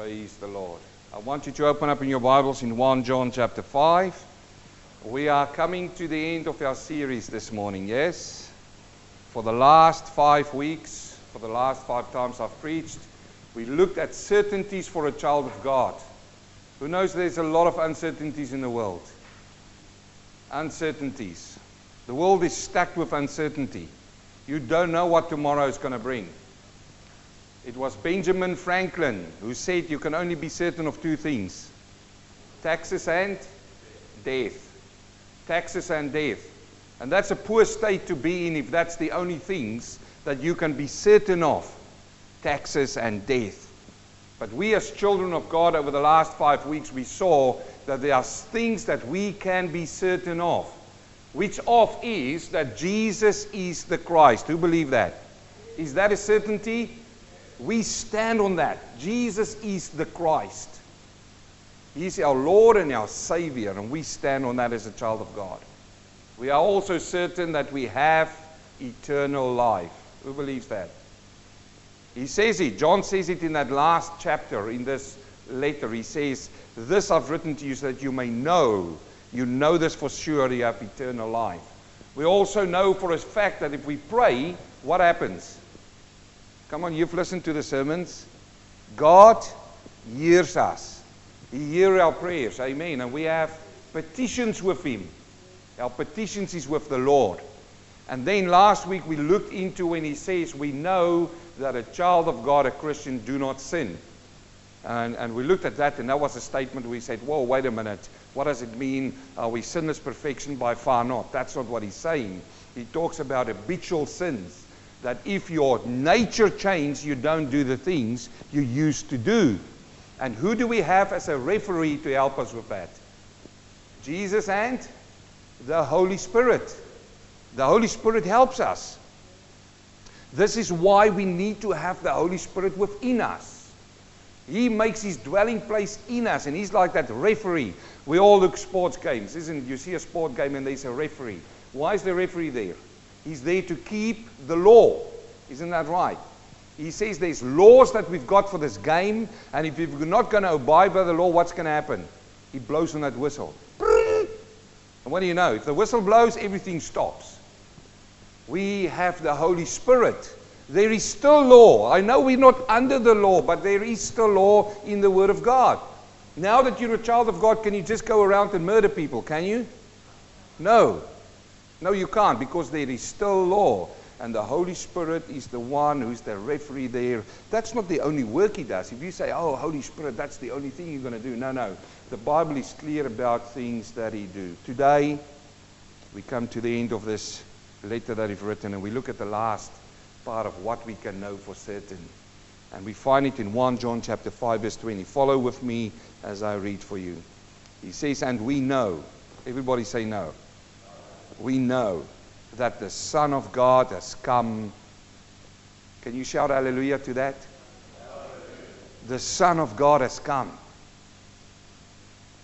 Praise the Lord. I want you to open up in your Bibles in 1 John chapter 5. We are coming to the end of our series this morning, yes? For the last five weeks, for the last five times I've preached, we looked at certainties for a child of God. Who knows there's a lot of uncertainties in the world? Uncertainties. The world is stacked with uncertainty. You don't know what tomorrow is going to bring. It was Benjamin Franklin who said you can only be certain of two things taxes and death. Taxes and death. And that's a poor state to be in if that's the only things that you can be certain of taxes and death. But we, as children of God, over the last five weeks, we saw that there are things that we can be certain of. Which of is that Jesus is the Christ. Who believe that? Is that a certainty? We stand on that. Jesus is the Christ. He's our Lord and our Savior, and we stand on that as a child of God. We are also certain that we have eternal life. Who believes that? He says it. John says it in that last chapter in this letter. He says, This I've written to you so that you may know. You know this for sure, you have eternal life. We also know for a fact that if we pray, what happens? Come on, you've listened to the sermons. God hears us. He hears our prayers. Amen. And we have petitions with Him. Our petitions is with the Lord. And then last week we looked into when He says, We know that a child of God, a Christian, do not sin. And, and we looked at that, and that was a statement we said, Whoa, wait a minute. What does it mean? Are we sinless perfection? By far not. That's not what He's saying. He talks about habitual sins that if your nature changes, you don't do the things you used to do. And who do we have as a referee to help us with that? Jesus and the Holy Spirit. The Holy Spirit helps us. This is why we need to have the Holy Spirit within us. He makes his dwelling place in us, and he's like that referee. We all look sports games, isn't it? You see a sport game and there's a referee. Why is the referee there? He's there to keep the law. Isn't that right? He says there's laws that we've got for this game, and if we're not going to abide by the law, what's going to happen? He blows on that whistle. And what do you know? If the whistle blows, everything stops. We have the Holy Spirit. There is still law. I know we're not under the law, but there is still law in the Word of God. Now that you're a child of God, can you just go around and murder people? Can you? No. No, you can't because there is still law. And the Holy Spirit is the one who's the referee there. That's not the only work he does. If you say, oh, Holy Spirit, that's the only thing you're going to do. No, no. The Bible is clear about things that he do. Today, we come to the end of this letter that he's written, and we look at the last part of what we can know for certain. And we find it in 1 John chapter 5, verse 20. Follow with me as I read for you. He says, and we know. Everybody say no we know that the Son of God has come. Can you shout hallelujah to that? The Son of God has come.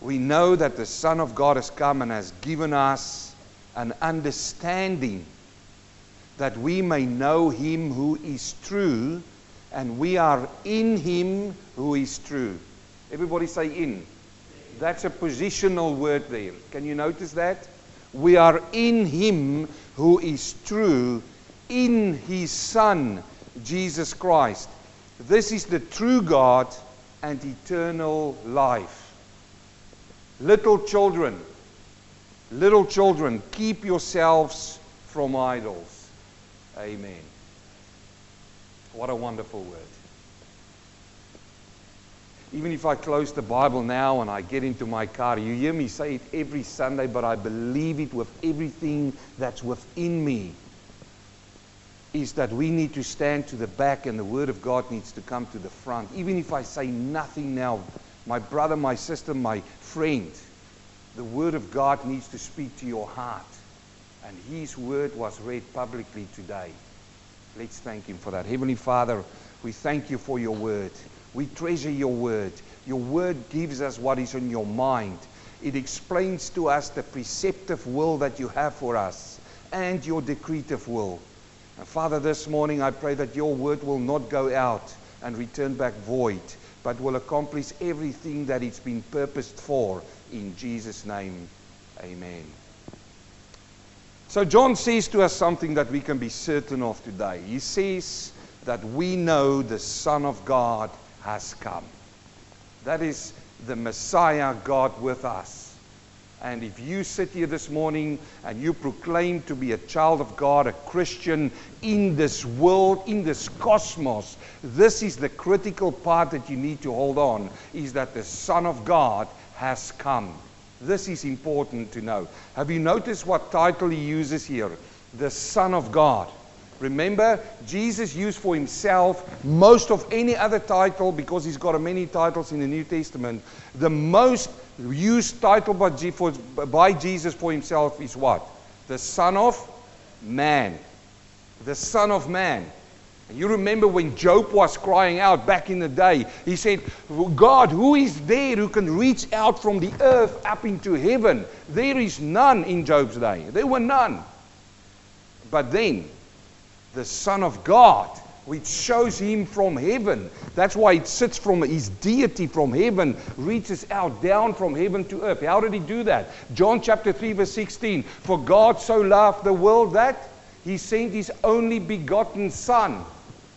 We know that the Son of God has come and has given us an understanding that we may know Him who is true, and we are in Him who is true. Everybody say in. That's a positional word there. Can you notice that? We are in Him who is true, in His Son, Jesus Christ. This is the true God and eternal life. Little children, little children, keep yourselves from idols. Amen. What a wonderful word. Even if I close the Bible now and I get into my car, you hear me say it every Sunday, but I believe it with everything that's within me. Is that we need to stand to the back and the Word of God needs to come to the front. Even if I say nothing now, my brother, my sister, my friend, the Word of God needs to speak to your heart. And His Word was read publicly today. Let's thank Him for that. Heavenly Father, we thank you for your Word. We treasure your word. Your word gives us what is on your mind. It explains to us the preceptive will that you have for us and your decretive will. And Father, this morning I pray that your word will not go out and return back void, but will accomplish everything that it's been purposed for. In Jesus' name, amen. So, John says to us something that we can be certain of today. He says that we know the Son of God has come. That is the Messiah, God with us. And if you sit here this morning and you proclaim to be a child of God, a Christian in this world, in this cosmos, this is the critical part that you need to hold on is that the Son of God has come. This is important to know. Have you noticed what title he uses here? The Son of God. Remember, Jesus used for himself most of any other title because he's got many titles in the New Testament. The most used title by, for, by Jesus for himself is what? The Son of Man. The Son of Man. You remember when Job was crying out back in the day, he said, God, who is there who can reach out from the earth up into heaven? There is none in Job's day. There were none. But then, the Son of God, which shows him from heaven. That's why it sits from his deity from heaven, reaches out down from heaven to earth. How did he do that? John chapter 3, verse 16. For God so loved the world that he sent his only begotten Son.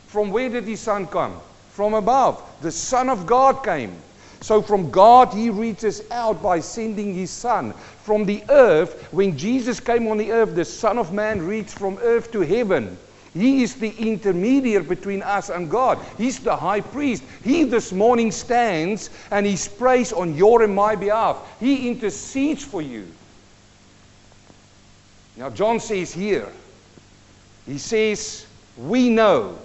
From where did his Son come? From above. The Son of God came. So from God, he reaches out by sending his Son. From the earth, when Jesus came on the earth, the Son of Man reached from earth to heaven. He is the intermediary between us and God. He's the high priest. He this morning stands and he prays on your and my behalf. He intercedes for you. Now, John says here, he says, We know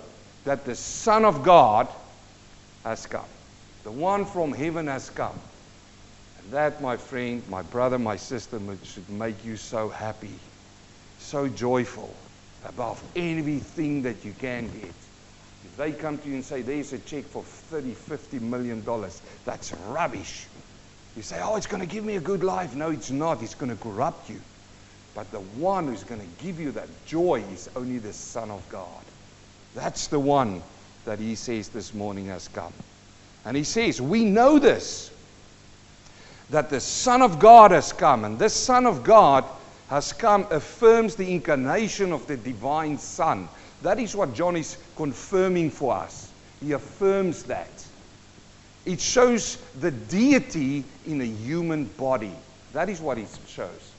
that the Son of God has come. The one from heaven has come. And that, my friend, my brother, my sister, should make you so happy, so joyful above anything that you can get. If they come to you and say, there's a check for 30, 50 million dollars, that's rubbish. You say, oh, it's going to give me a good life. No, it's not. It's going to corrupt you. But the one who's going to give you that joy is only the Son of God. That's the one that he says this morning has come. And he says, we know this, that the Son of God has come. And this Son of God has come affirms the incarnation of the divine Son. That is what John is confirming for us. He affirms that. It shows the deity in a human body. That is what it shows.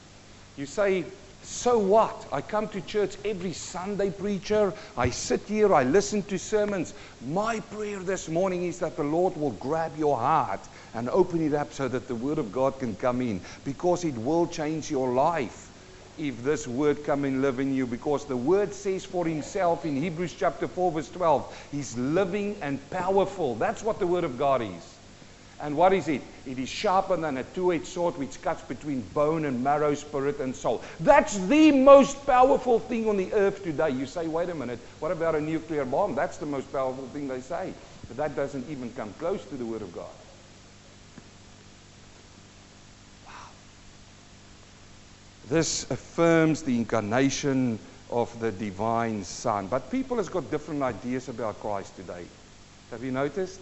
You say, so what? I come to church every Sunday, preacher. I sit here, I listen to sermons. My prayer this morning is that the Lord will grab your heart and open it up so that the Word of God can come in because it will change your life if this word come and live in you because the word says for himself in Hebrews chapter 4 verse 12 he's living and powerful. That's what the word of God is. And what is it? It is sharper than a two-edged sword which cuts between bone and marrow spirit and soul. That's the most powerful thing on the earth today. You say wait a minute what about a nuclear bomb? That's the most powerful thing they say. But that doesn't even come close to the word of God This affirms the incarnation of the divine Son. But people has got different ideas about Christ today. Have you noticed?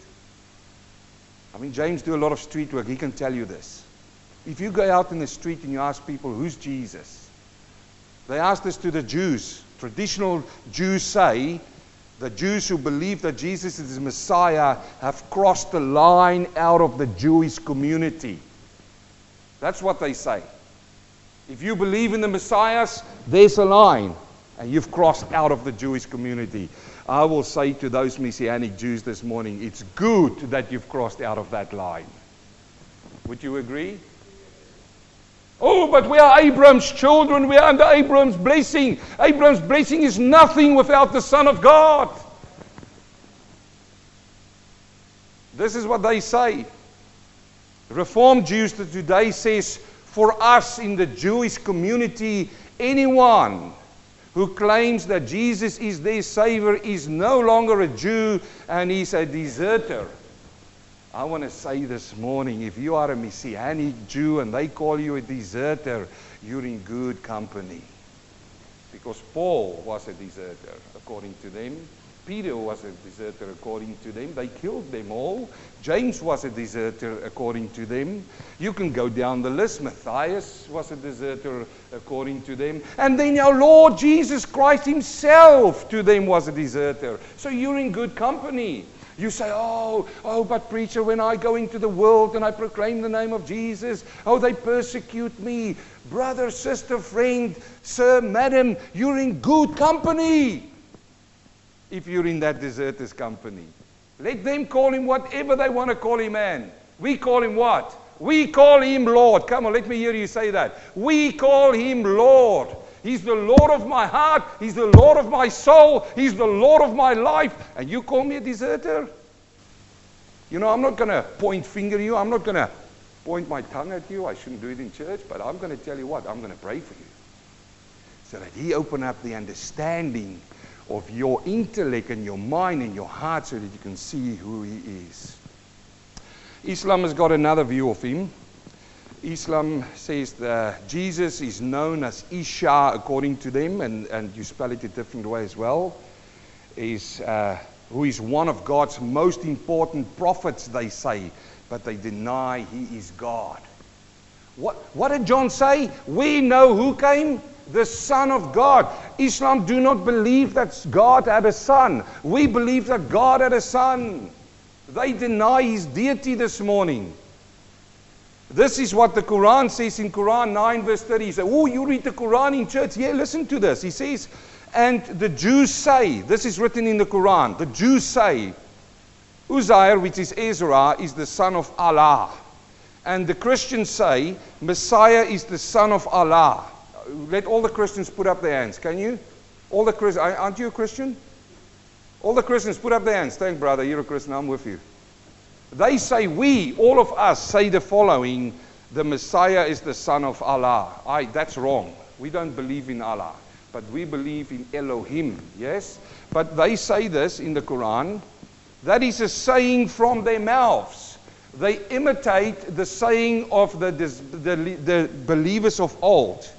I mean, James do a lot of street work. He can tell you this. If you go out in the street and you ask people, who's Jesus? They ask this to the Jews. Traditional Jews say, the Jews who believe that Jesus is the Messiah have crossed the line out of the Jewish community. That's what they say. If you believe in the Messiahs, there's a line, and you've crossed out of the Jewish community. I will say to those Messianic Jews this morning, it's good that you've crossed out of that line. Would you agree? Oh, but we are Abraham's children. We are under Abraham's blessing. Abraham's blessing is nothing without the Son of God. This is what they say. Reformed Jews today says for us in the Jewish community, anyone who claims that Jesus is their Savior is no longer a Jew and he's a deserter. I want to say this morning if you are a Messianic Jew and they call you a deserter, you're in good company. Because Paul was a deserter, according to them. Peter was a deserter according to them. They killed them all. James was a deserter according to them. You can go down the list. Matthias was a deserter according to them. And then our Lord Jesus Christ himself to them was a deserter. So you're in good company. You say, oh, oh, but preacher, when I go into the world and I proclaim the name of Jesus, oh, they persecute me. Brother, sister, friend, sir, madam, you're in good company if you're in that deserter's company. Let them call him whatever they want to call him, man. We call him what? We call him Lord. Come on, let me hear you say that. We call him Lord. He's the Lord of my heart. He's the Lord of my soul. He's the Lord of my life. And you call me a deserter? You know, I'm not going to point finger you. I'm not going to point my tongue at you. I shouldn't do it in church. But I'm going to tell you what. I'm going to pray for you. So that He open up the understanding of your intellect and your mind and your heart so that you can see who He is. Islam has got another view of Him. Islam says that Jesus is known as Isha according to them, and, and you spell it a different way as well. Is uh, who is one of God's most important prophets, they say, but they deny he is God. What, what did John say? We know who came? The Son of God. Islam do not believe that God had a son. We believe that God had a son. They deny his deity this morning. This is what the Quran says in Quran 9 verse 30. He said, Oh, you read the Quran in church? Yeah, listen to this. He says, and the Jews say, this is written in the Quran, the Jews say, Uzair, which is Ezra, is the son of Allah. And the Christians say, Messiah is the son of Allah. Let all the Christians put up their hands. Can you? All the Christians, aren't you a Christian? All the Christians put up their hands. Thank brother, you're a Christian, I'm with you. They say, we, all of us, say the following the Messiah is the son of Allah. I, that's wrong. We don't believe in Allah, but we believe in Elohim, yes? But they say this in the Quran. That is a saying from their mouths. They imitate the saying of the, the, the believers of old.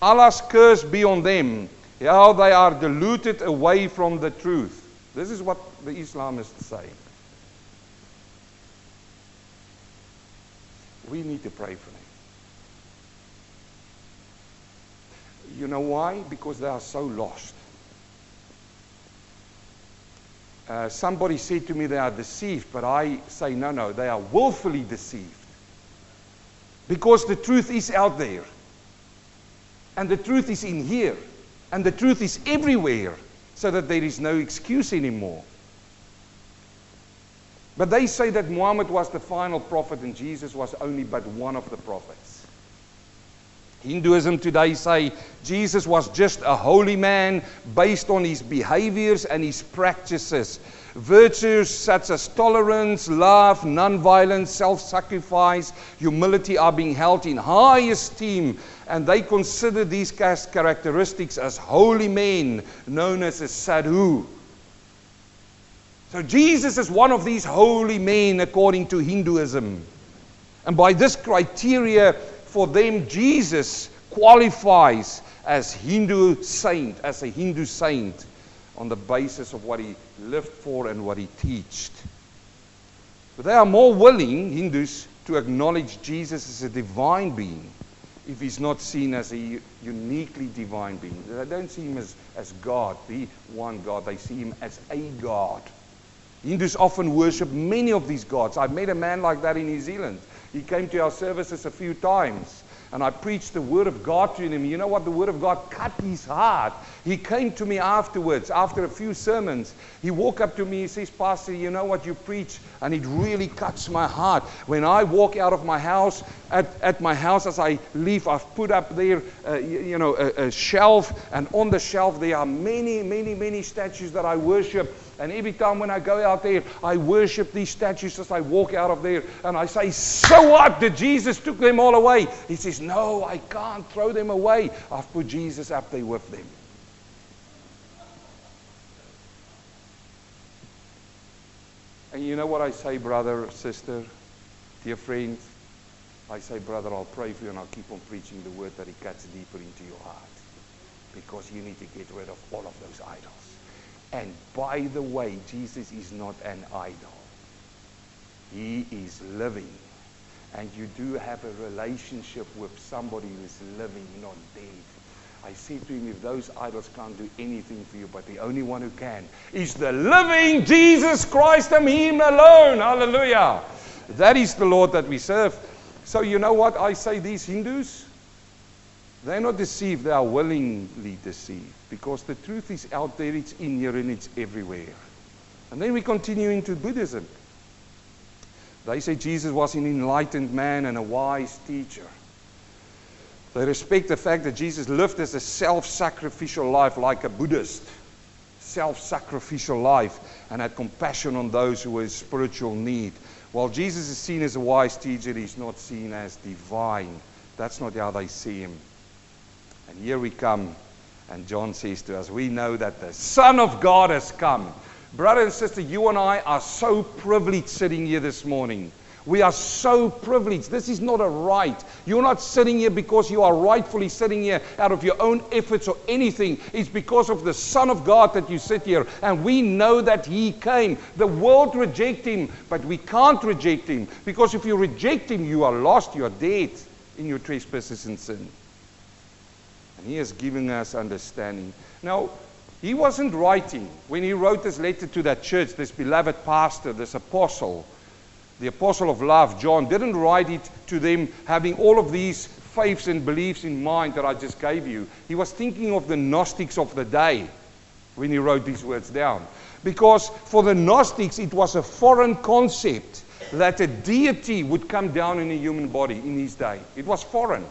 Allah's curse be on them, how they are deluded away from the truth. This is what the Islamists say. We need to pray for them. You know why? Because they are so lost. Uh, somebody said to me they are deceived, but I say no, no, they are willfully deceived. Because the truth is out there. And the truth is in here. And the truth is everywhere. So that there is no excuse anymore. But they say that Muhammad was the final prophet and Jesus was only but one of the prophets. Hinduism today say Jesus was just a holy man based on his behaviors and his practices. Virtues such as tolerance, love, non-violence, self-sacrifice, humility are being held in high esteem and they consider these characteristics as holy men known as a sadhu. So Jesus is one of these holy men according to Hinduism. And by this criteria, for them, Jesus qualifies as Hindu saint, as a Hindu saint, on the basis of what he lived for and what he taught. But they are more willing, Hindus, to acknowledge Jesus as a divine being if he's not seen as a uniquely divine being. They don't see him as, as God, the one God. They see him as a God. Hindus often worship many of these gods. I've met a man like that in New Zealand. He came to our services a few times. And I preached the Word of God to him. You know what? The Word of God cut his heart. He came to me afterwards, after a few sermons. He walked up to me. He says, Pastor, you know what you preach? And it really cuts my heart. When I walk out of my house, at, at my house as I leave, I've put up there, uh, you, know, a, a shelf. And on the shelf, there are many, many, many statues that I worship. And every time when I go out there, I worship these statues as I walk out of there. And I say, So what? Did Jesus took them all away? He says, No, I can't throw them away. I've put Jesus up there with them. And you know what I say, brother, sister, dear friend? I say, brother, I'll pray for you and I'll keep on preaching the word that it cuts deeper into your heart. Because you need to get rid of all of those idols. And by the way, Jesus is not an idol. He is living. And you do have a relationship with somebody who is living, not dead. I said to him, if those idols can't do anything for you, but the only one who can is the living Jesus Christ and Him alone. Hallelujah. That is the Lord that we serve. So, you know what I say, these Hindus? They're not deceived, they are willingly deceived. Because the truth is out there, it's in here, and it's everywhere. And then we continue into Buddhism. They say Jesus was an enlightened man and a wise teacher. They respect the fact that Jesus lived as a self sacrificial life, like a Buddhist. Self sacrificial life, and had compassion on those who were in spiritual need. While Jesus is seen as a wise teacher, he's not seen as divine. That's not how they see him. And here we come, and John says to us, We know that the Son of God has come. Brother and sister, you and I are so privileged sitting here this morning. We are so privileged. This is not a right. You're not sitting here because you are rightfully sitting here out of your own efforts or anything. It's because of the Son of God that you sit here. And we know that He came. The world reject Him, but we can't reject Him. Because if you reject Him, you are lost. You are dead in your trespasses and sin. And He has given us understanding. Now, He wasn't writing when He wrote this letter to that church, this beloved pastor, this apostle the apostle of love, John, didn't write it to them having all of these faiths and beliefs in mind that I just gave you. He was thinking of the Gnostics of the day when he wrote these words down. Because for the Gnostics, it was a foreign concept that a deity would come down in a human body in his day. It was foreign.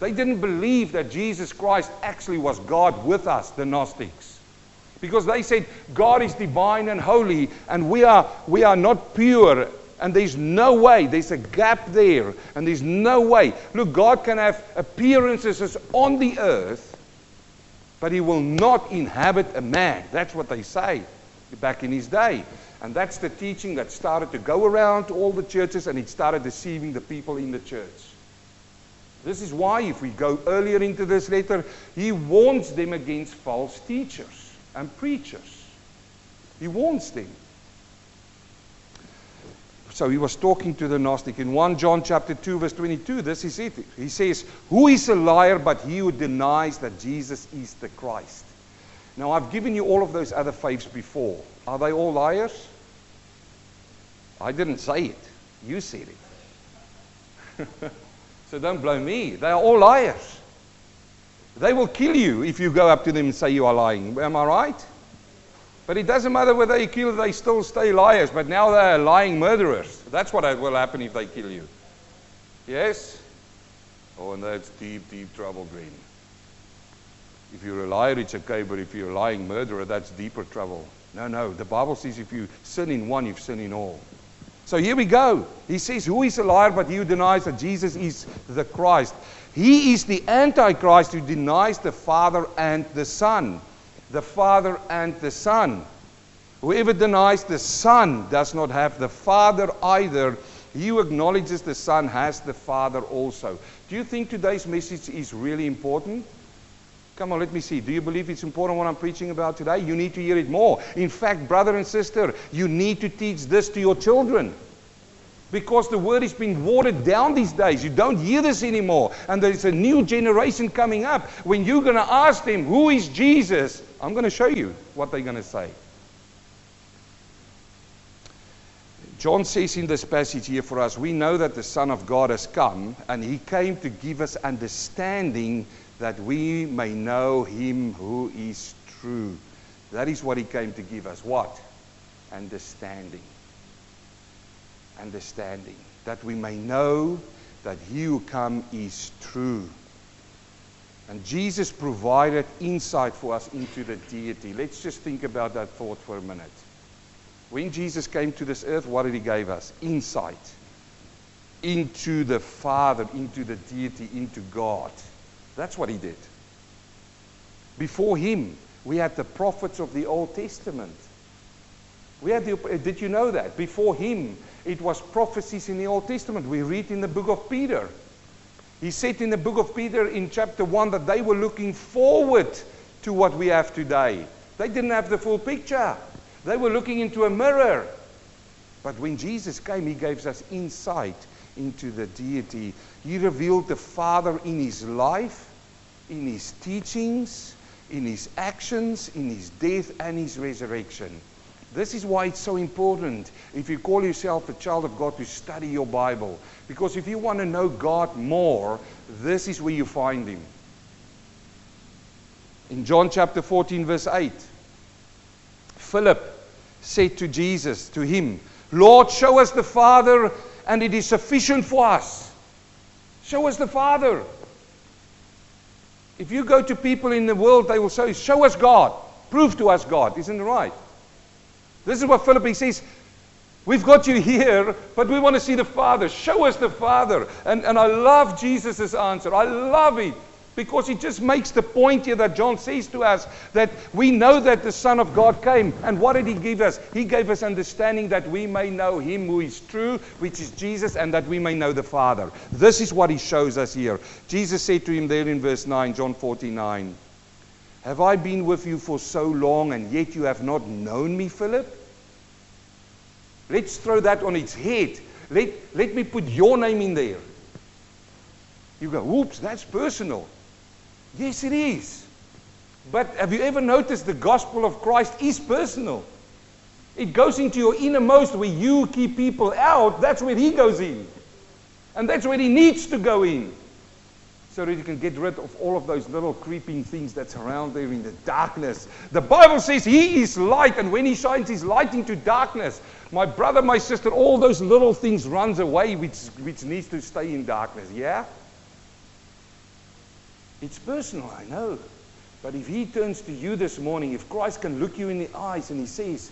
They didn't believe that Jesus Christ actually was God with us, the Gnostics. Because they said God is divine and holy, and we are, we are not pure and there's no way, there's a gap there, and there's no way. Look, God can have appearances on the earth, but He will not inhabit a man. That's what they say back in His day. And that's the teaching that started to go around all the churches, and it started deceiving the people in the church. This is why, if we go earlier into this letter, He warns them against false teachers and preachers. He warns them. So he was talking to the Gnostic. In 1 John chapter 2, verse 22, this is it. He says, Who is a liar but he who denies that Jesus is the Christ? Now, I've given you all of those other faiths before. Are they all liars? I didn't say it. You said it. so don't blame me. They are all liars. They will kill you if you go up to them and say you are lying. Am I right? But it doesn't matter whether they kill, they still stay liars. But now they're lying murderers. That's what will happen if they kill you. Yes? Oh, and that's deep, deep trouble, Green. If you're a liar, it's okay, but if you're a lying murderer, that's deeper trouble. No, no. The Bible says if you sin in one, you've sinned in all. So here we go. He says, Who is a liar but he who denies that Jesus is the Christ? He is the Antichrist who denies the Father and the Son the Father and the Son. Whoever denies the Son does not have the Father either. He who acknowledges the Son has the Father also. Do you think today's message is really important? Come on, let me see. Do you believe it's important what I'm preaching about today? You need to hear it more. In fact, brother and sister, you need to teach this to your children. Because the word is being watered down these days. You don't hear this anymore. And there's a new generation coming up. When you're going to ask them, Who is Jesus? I'm going to show you what they're going to say. John says in this passage here for us, we know that the Son of God has come, and he came to give us understanding that we may know him who is true. That is what he came to give us. What? Understanding. Understanding. That we may know that he who come is true. And Jesus provided insight for us into the deity. Let's just think about that thought for a minute. When Jesus came to this earth, what did he give us? Insight into the Father, into the deity, into God. That's what he did. Before him, we had the prophets of the Old Testament. We had the, uh, did you know that? Before him, it was prophecies in the Old Testament. We read in the book of Peter. He said in the book of Peter in chapter 1 that they were looking forward to what we have today. They didn't have the full picture. They were looking into a mirror. But when Jesus came, he gave us insight into the deity. He revealed the Father in his life, in his teachings, in his actions, in his death, and his resurrection. This is why it's so important if you call yourself a child of God to study your Bible. Because if you want to know God more, this is where you find him. In John chapter 14, verse 8, Philip said to Jesus, to him, Lord, show us the Father, and it is sufficient for us. Show us the Father. If you go to people in the world, they will say, Show us God. Prove to us God. Isn't it right? This is what Philip says. We've got you here, but we want to see the Father. Show us the Father. And, and I love Jesus' answer. I love it because he just makes the point here that John says to us that we know that the Son of God came. And what did he give us? He gave us understanding that we may know him who is true, which is Jesus, and that we may know the Father. This is what he shows us here. Jesus said to him there in verse 9, John 49, Have I been with you for so long, and yet you have not known me, Philip? Let's throw that on its head. Let, let me put your name in there. You go, whoops, that's personal. Yes, it is. But have you ever noticed the gospel of Christ is personal? It goes into your innermost where you keep people out. That's where He goes in. And that's where He needs to go in. So that you can get rid of all of those little creeping things that's around there in the darkness. The Bible says He is light, and when He shines His light into darkness, my brother, my sister, all those little things runs away which, which needs to stay in darkness. Yeah? It's personal, I know. But if he turns to you this morning, if Christ can look you in the eyes and he says,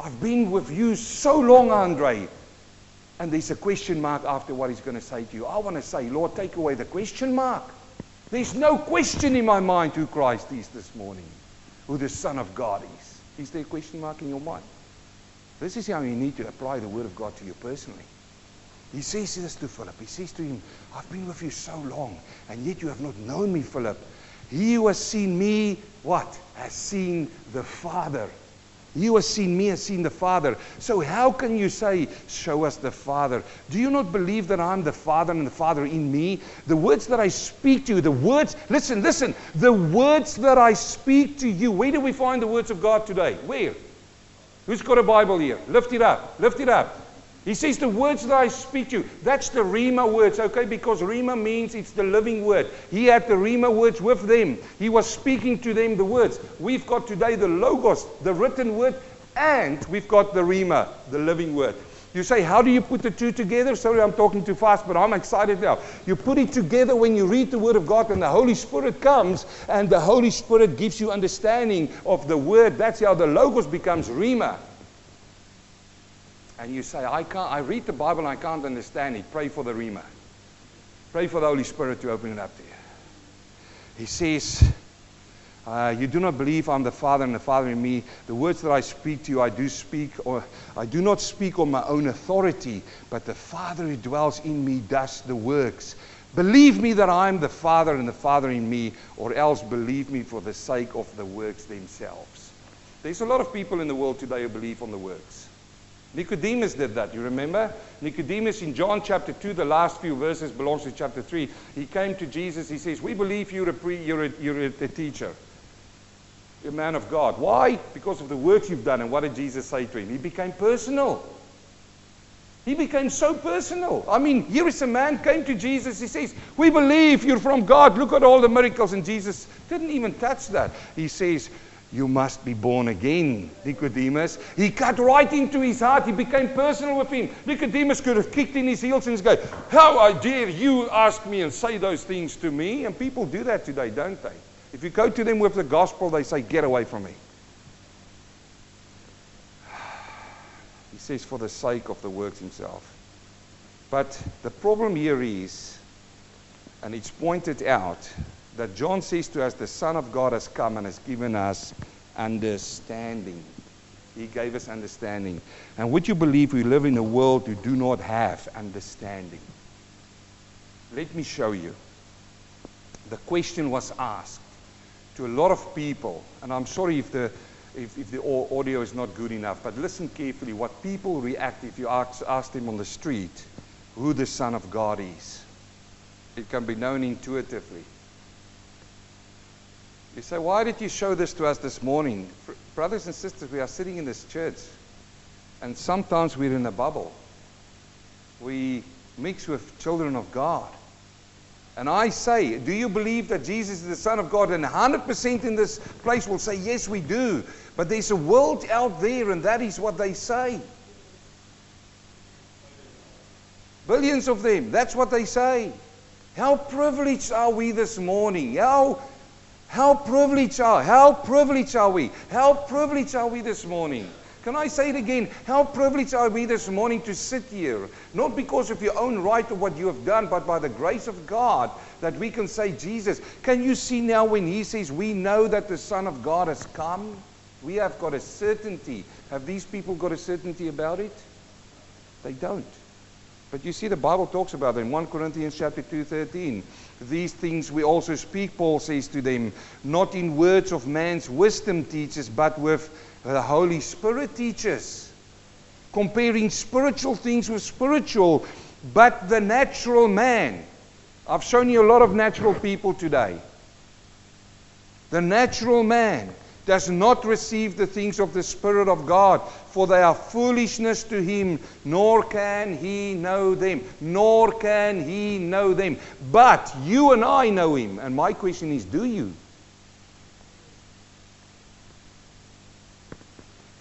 I've been with you so long, Andre, and there's a question mark after what he's going to say to you, I want to say, Lord, take away the question mark. There's no question in my mind who Christ is this morning, who the Son of God is. Is there a question mark in your mind? This is how you need to apply the Word of God to you personally. He says this to Philip. He says to him, I've been with you so long, and yet you have not known me, Philip. He who has seen me, what? Has seen the Father. He who has seen me has seen the Father. So how can you say, Show us the Father? Do you not believe that I'm the Father and the Father in me? The words that I speak to you, the words, listen, listen, the words that I speak to you. Where do we find the words of God today? Where? Who's got a Bible here? Lift it up. Lift it up. He says, The words that I speak to you, that's the Rhema words, okay? Because Rhema means it's the living word. He had the Rhema words with them. He was speaking to them the words. We've got today the Logos, the written word, and we've got the Rhema, the living word. You say, How do you put the two together? Sorry, I'm talking too fast, but I'm excited now. You put it together when you read the Word of God, and the Holy Spirit comes, and the Holy Spirit gives you understanding of the Word. That's how the Logos becomes Rhema. and you say, I can't, I read the Bible and I can't understand it, pray for the Rhema. Pray for the Holy Spirit to open it up to you. He says, uh, you do not believe I'm the Father and the Father in me. The words that I speak to you, I do speak, or I do not speak on my own authority, but the Father who dwells in me does the works. Believe me that I'm the Father and the Father in me, or else believe me for the sake of the works themselves. There's a lot of people in the world today who believe on the works. Nicodemus did that, you remember? Nicodemus in John chapter 2, the last few verses belongs to chapter 3. He came to Jesus, he says, We believe you're a, pre, you're a, you're a teacher. A man of God. Why? Because of the work you've done. And what did Jesus say to him? He became personal. He became so personal. I mean, here is a man came to Jesus. He says, We believe you're from God. Look at all the miracles. And Jesus didn't even touch that. He says, you must be born again, Nicodemus. He cut right into his heart. He became personal with him. Nicodemus could have kicked in his heels and said, How I dare you ask me and say those things to me? And people do that today, don't they? If you go to them with the gospel, they say, Get away from me. He says, For the sake of the works himself. But the problem here is, and it's pointed out, that John says to us, the Son of God has come and has given us understanding. He gave us understanding. And would you believe we live in a world who do not have understanding? Let me show you. The question was asked to a lot of people, and I'm sorry if the if, if the audio is not good enough. But listen carefully what people react if you ask, ask them on the street who the Son of God is. It can be known intuitively. You say, Why did you show this to us this morning? Brothers and sisters, we are sitting in this church, and sometimes we're in a bubble. We mix with children of God. And I say, do you believe that Jesus is the Son of God? And 100% in this place will say, yes, we do. But there's a world out there, and that is what they say. Billions of them, that's what they say. How privileged are we this morning? How, how privileged are, how privileged are we? How privileged are we this morning? Can I say it again? How privileged are we this morning to sit here, not because of your own right or what you have done, but by the grace of God that we can say, Jesus. Can you see now when He says, We know that the Son of God has come? We have got a certainty. Have these people got a certainty about it? They don't. But you see, the Bible talks about it in 1 Corinthians chapter 2, 13. These things we also speak, Paul says to them, not in words of man's wisdom teaches, but with the Holy Spirit teaches. Comparing spiritual things with spiritual, but the natural man. I've shown you a lot of natural people today. The natural man does not receive the things of the Spirit of God, for they are foolishness to him, nor can he know them. Nor can he know them. But you and I know him. And my question is do you?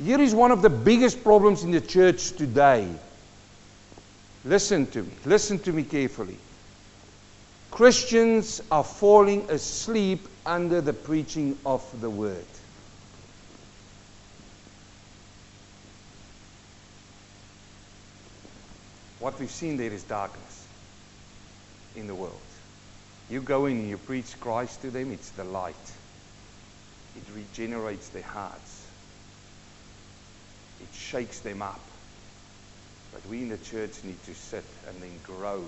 Here is one of the biggest problems in the church today. Listen to me. Listen to me carefully. Christians are falling asleep under the preaching of the word. What we've seen there is darkness in the world. You go in and you preach Christ to them, it's the light. It regenerates their hearts it shakes them up. But we in the church need to sit and then grow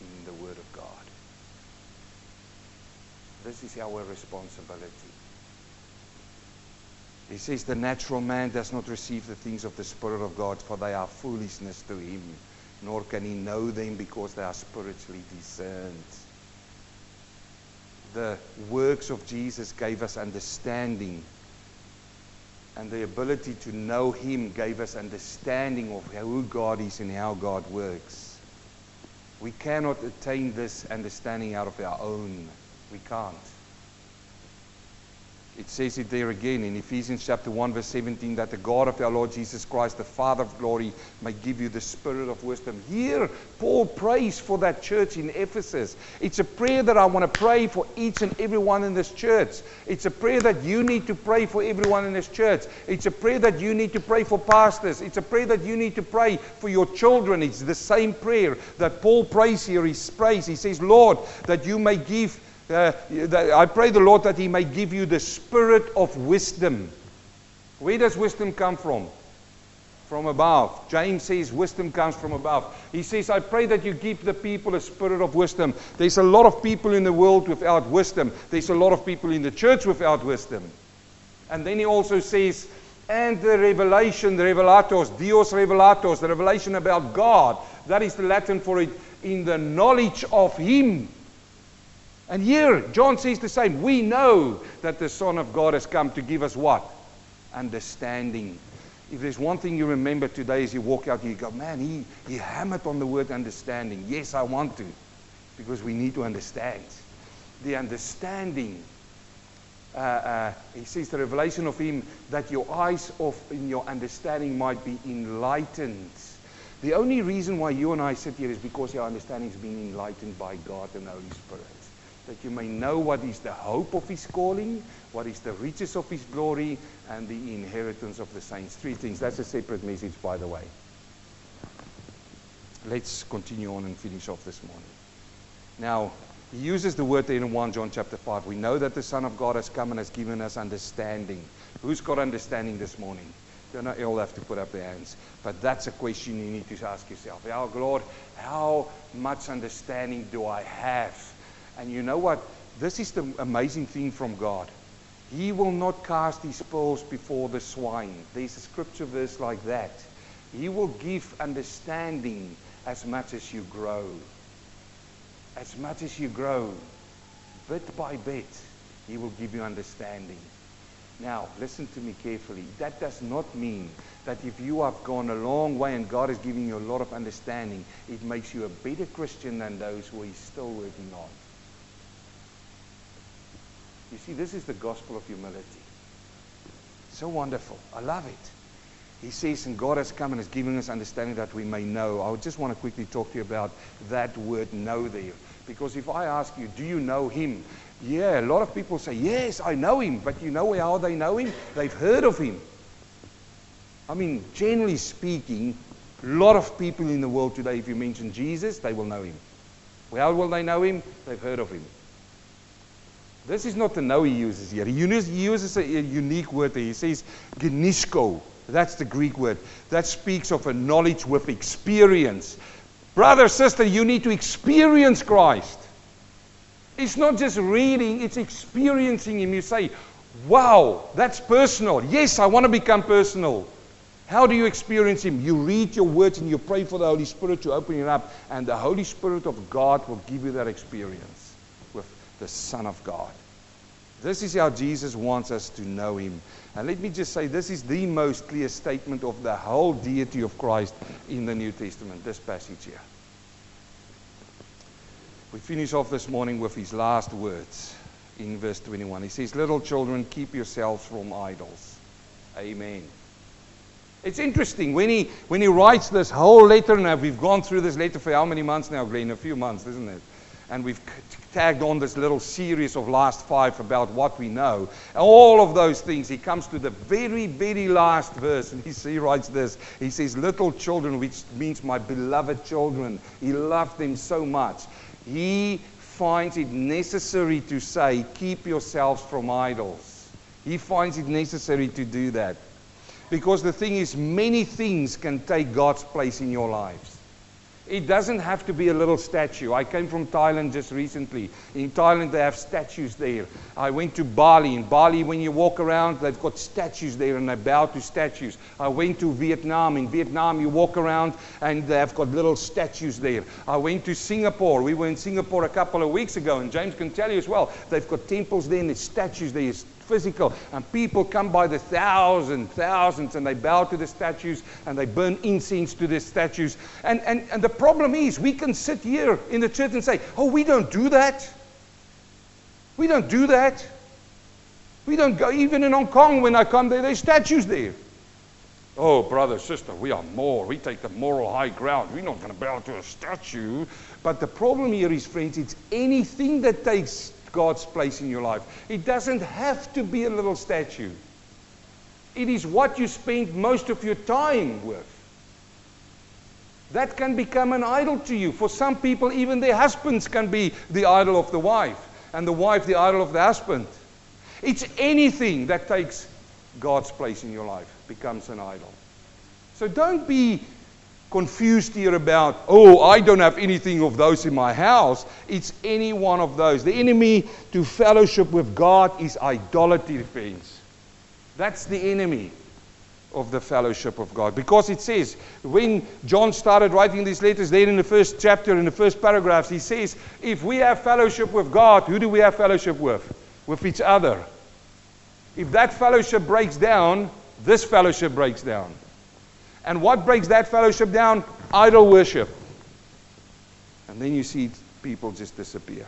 in the Word of God. This is our responsibility. He says, The natural man does not receive the things of the Spirit of God, for they are foolishness to him, nor can he know them because they are spiritually discerned. The works of Jesus gave us understanding and the ability to know Him gave us understanding of who God is and how God works. We cannot attain this understanding out of our own. We can't. It says it there again in Ephesians chapter 1, verse 17, that the God of our Lord Jesus Christ, the Father of glory, may give you the spirit of wisdom. Here, Paul prays for that church in Ephesus. It's a prayer that I want to pray for each and everyone in this church. It's a prayer that you need to pray for everyone in this church. It's a prayer that you need to pray for pastors. It's a prayer that you need to pray for your children. It's the same prayer that Paul prays here. He prays. He says, Lord, that you may give uh, I pray the Lord that He may give you the spirit of wisdom. Where does wisdom come from? From above. James says wisdom comes from above. He says, I pray that you give the people a spirit of wisdom. There's a lot of people in the world without wisdom. There's a lot of people in the church without wisdom. And then he also says, and the revelation, the revelatos, Dios revelatos, the revelation about God. That is the Latin for it, in the knowledge of Him and here, John says the same. We know that the Son of God has come to give us what? Understanding. If there's one thing you remember today as you walk out, you go, man, he, he hammered on the word understanding. Yes, I want to, because we need to understand. The understanding, uh, uh, he says, the revelation of Him, that your eyes of in your understanding might be enlightened. The only reason why you and I sit here is because your understanding has been enlightened by God and the Holy Spirit that you may know what is the hope of his calling, what is the riches of his glory, and the inheritance of the saints. Three things. That's a separate message, by the way. Let's continue on and finish off this morning. Now, he uses the word in 1 John chapter 5. We know that the Son of God has come and has given us understanding. Who's got understanding this morning? You not all have to put up their hands. But that's a question you need to ask yourself. Our Lord, how much understanding do I have? And you know what? This is the amazing thing from God. He will not cast his pearls before the swine. There's a scripture verse like that. He will give understanding as much as you grow. As much as you grow, bit by bit, He will give you understanding. Now, listen to me carefully. That does not mean that if you have gone a long way and God is giving you a lot of understanding, it makes you a better Christian than those who are still working on. You see, this is the gospel of humility. So wonderful. I love it. He says, and God has come and is giving us understanding that we may know. I just want to quickly talk to you about that word know there. Because if I ask you, do you know him? Yeah, a lot of people say, yes, I know him. But you know how they know him? They've heard of him. I mean, generally speaking, a lot of people in the world today, if you mention Jesus, they will know him. How will they know him? They've heard of him. This is not the know he uses here. He uses a unique word there. He says, ginosko. That's the Greek word. That speaks of a knowledge with experience. Brother, sister, you need to experience Christ. It's not just reading, it's experiencing Him. You say, wow, that's personal. Yes, I want to become personal. How do you experience Him? You read your words and you pray for the Holy Spirit to open it up, and the Holy Spirit of God will give you that experience the Son of God. This is how Jesus wants us to know Him. And let me just say, this is the most clear statement of the whole deity of Christ in the New Testament, this passage here. We finish off this morning with his last words in verse 21. He says, Little children, keep yourselves from idols. Amen. It's interesting when he when he writes this whole letter now we've gone through this letter for how many months now Glenn a few months isn't it and we've tagged on this little series of last five about what we know. All of those things. He comes to the very, very last verse and he, he writes this. He says, Little children, which means my beloved children. He loved them so much. He finds it necessary to say, Keep yourselves from idols. He finds it necessary to do that. Because the thing is, many things can take God's place in your lives. It doesn't have to be a little statue. I came from Thailand just recently. In Thailand, they have statues there. I went to Bali. In Bali, when you walk around, they've got statues there and they bow to statues. I went to Vietnam. In Vietnam, you walk around and they've got little statues there. I went to Singapore. We were in Singapore a couple of weeks ago, and James can tell you as well. They've got temples there and statues there physical. And people come by the thousands, thousands, and they bow to the statues and they burn incense to the statues. And, and, and the problem is, we can sit here in the church and say, oh, we don't do that. We don't do that. We don't go, even in Hong Kong, when I come there, there's statues there. Oh, brother, sister, we are more. We take the moral high ground. We're not going to bow to a statue. But the problem here is, friends, it's anything that takes God's place in your life. It doesn't have to be a little statue, it is what you spend most of your time with. That can become an idol to you. For some people, even their husbands can be the idol of the wife, and the wife the idol of the husband. It's anything that takes God's place in your life becomes an idol. So don't be confused here about, oh, I don't have anything of those in my house. It's any one of those. The enemy to fellowship with God is idolatry, friends. That's the enemy of the fellowship of God. Because it says, when John started writing these letters, there in the first chapter, in the first paragraphs, he says, if we have fellowship with God, who do we have fellowship with? With each other. If that fellowship breaks down, this fellowship breaks down. And what breaks that fellowship down? Idol worship. And then you see people just disappear.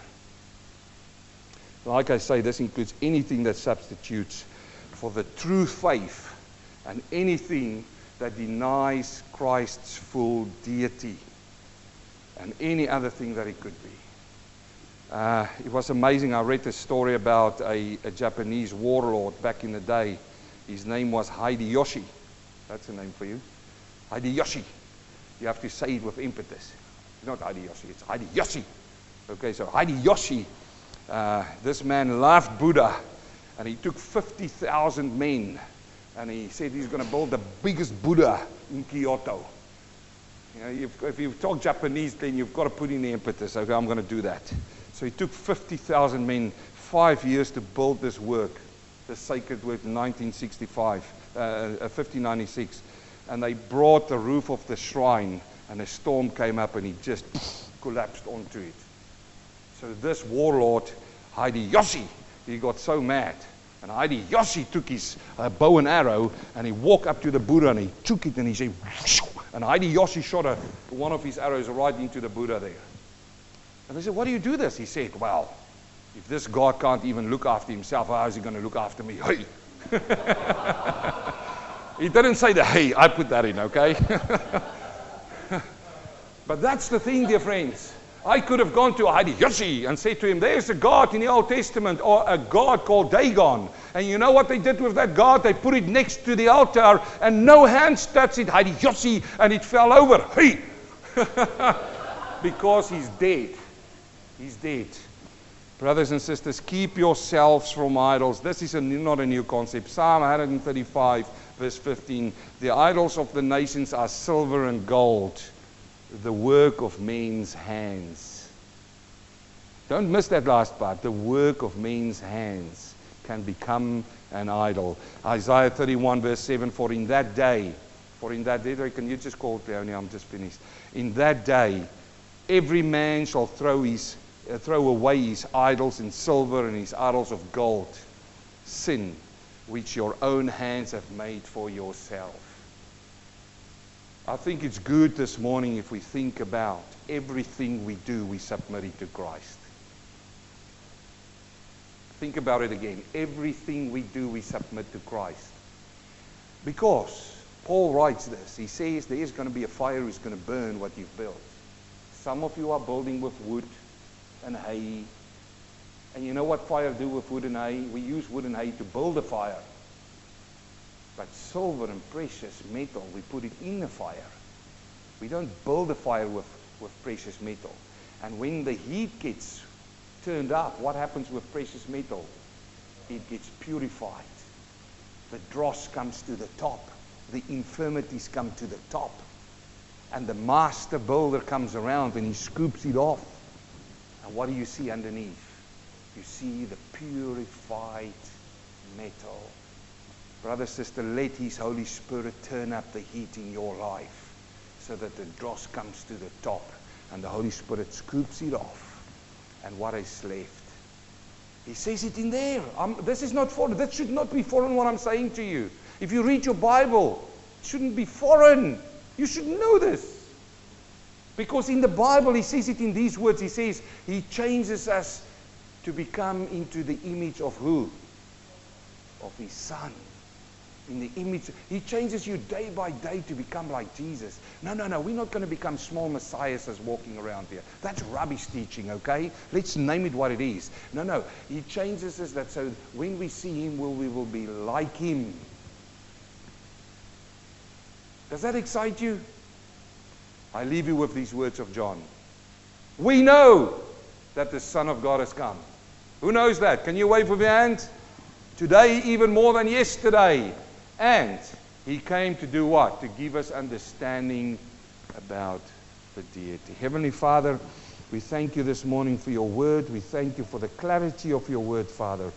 Like I say, this includes anything that substitutes for the true faith and anything that denies Christ's full deity and any other thing that it could be. Uh, it was amazing. I read a story about a, a Japanese warlord back in the day. His name was Hideyoshi. That's a name for you. Hideyoshi. You have to say it with impetus. Not Hideyoshi, it's Hideyoshi. Okay, so Hideyoshi, uh, this man loved Buddha, and he took 50,000 men, and he said he's going to build the biggest Buddha in Kyoto. You know, if you talk Japanese, then you've got to put in the impetus. Okay, I'm going to do that. So he took 50,000 men, five years to build this work, the sacred work, in 1965, uh, 1596. And they brought the roof of the shrine, and a storm came up, and he just collapsed onto it. So this warlord, Hideyoshi, he got so mad. And Hideyoshi took his uh, bow and arrow and he walked up to the Buddha and he took it and he said, and Hideyoshi shot a, one of his arrows right into the Buddha there. And they said, Why do you do this? He said, Well, if this God can't even look after himself, how is he going to look after me? Hey. he didn't say the hey, I put that in, okay? but that's the thing, dear friends. I could have gone to Hideyoshi and said to him, There's a God in the Old Testament, or a God called Dagon. And you know what they did with that God? They put it next to the altar, and no hands touched it, Hideyoshi, and it fell over. Hey! because he's dead. He's dead. Brothers and sisters, keep yourselves from idols. This is a, not a new concept. Psalm 135, verse 15. The idols of the nations are silver and gold the work of men's hands. Don't miss that last part. The work of men's hands can become an idol. Isaiah 31, verse 7 For in that day, for in that day, can you just call it, Leonie? I'm just finished. In that day, every man shall throw, his, uh, throw away his idols in silver and his idols of gold, sin, which your own hands have made for yourself. I think it's good this morning if we think about everything we do, we submit it to Christ. Think about it again. Everything we do, we submit to Christ. Because Paul writes this. He says there is going to be a fire who's going to burn what you've built. Some of you are building with wood and hay. And you know what fire do with wood and hay? We use wood and hay to build a fire. But silver and precious metal, we put it in the fire. We don't build a fire with, with precious metal. And when the heat gets turned up, what happens with precious metal? It gets purified. The dross comes to the top. The infirmities come to the top. And the master builder comes around and he scoops it off. And what do you see underneath? You see the purified metal. Brother, sister, let His Holy Spirit turn up the heat in your life so that the dross comes to the top and the Holy Spirit scoops it off. And what is left? He says it in there. I'm, this is not foreign. That should not be foreign what I'm saying to you. If you read your Bible, it shouldn't be foreign. You should know this. Because in the Bible, he says it in these words. He says, He changes us to become into the image of who? Of His Son in the image. He changes you day by day to become like Jesus. No, no, no. We're not going to become small messiahs as walking around here. That's rubbish teaching, okay? Let's name it what it is. No, no. He changes us that so when we see him, we will be like him. Does that excite you? I leave you with these words of John. We know that the Son of God has come. Who knows that? Can you wave with your hand? Today, even more than yesterday. And he came to do what? To give us understanding about the deity. Heavenly Father, we thank you this morning for your word. We thank you for the clarity of your word, Father.